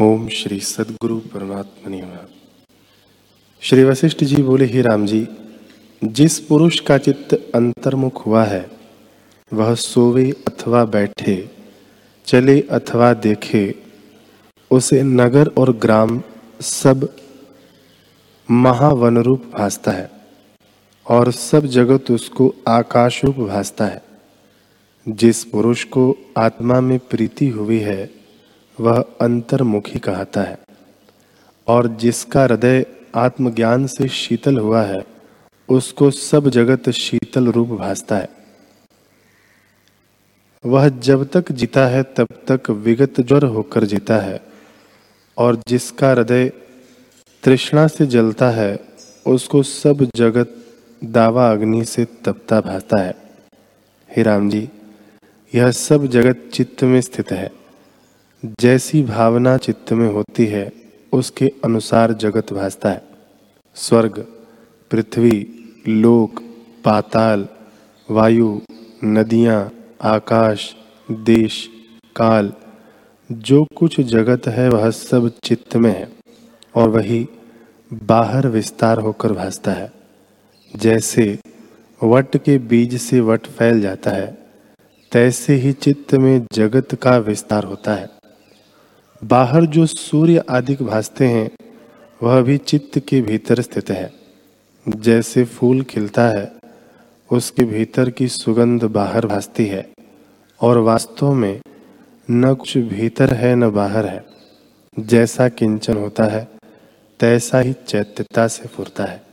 ओम श्री सदगुरु परमात्मा श्री वशिष्ठ जी बोले, ही राम जी, जिस पुरुष का चित्त अंतर्मुख हुआ है, वह सोवे अथवा बैठे, चले अथवा देखे, उसे नगर और ग्राम सब महावन रूप भासता है और सब जगत उसको आकाश रूप भासता है। जिस पुरुष को आत्मा में प्रीति हुई है वह अंतर्मुखी कहता है। और जिसका हृदय आत्मज्ञान से शीतल हुआ है, उसको सब जगत शीतल रूप भासता है। वह जब तक जीता है, तब तक विगत ज्वर होकर जीता है। और जिसका हृदय तृष्णा से जलता है, उसको सब जगत दावा अग्नि से तपता भासता है। हे राम जी, यह सब जगत चित्त में स्थित है। जैसी भावना चित्त में होती है, उसके अनुसार जगत भासता है। स्वर्ग, पृथ्वी, लोक, पाताल, वायु, नदियाँ, आकाश, देश, काल, जो कुछ जगत है, वह सब चित्त में है, और वही बाहर विस्तार होकर भासता है। जैसे वट के बीज से वट फैल जाता है, तैसे ही चित्त में जगत का विस्तार होता है। बाहर जो सूर्य आदि भासते हैं, वह भी चित्त के भीतर स्थित है। जैसे फूल खिलता है, उसके भीतर की सुगंध बाहर भासती है, और वास्तव में न कुछ भीतर है न बाहर है। जैसा किंचन होता है, तैसा ही चैत्यता से फुरता है।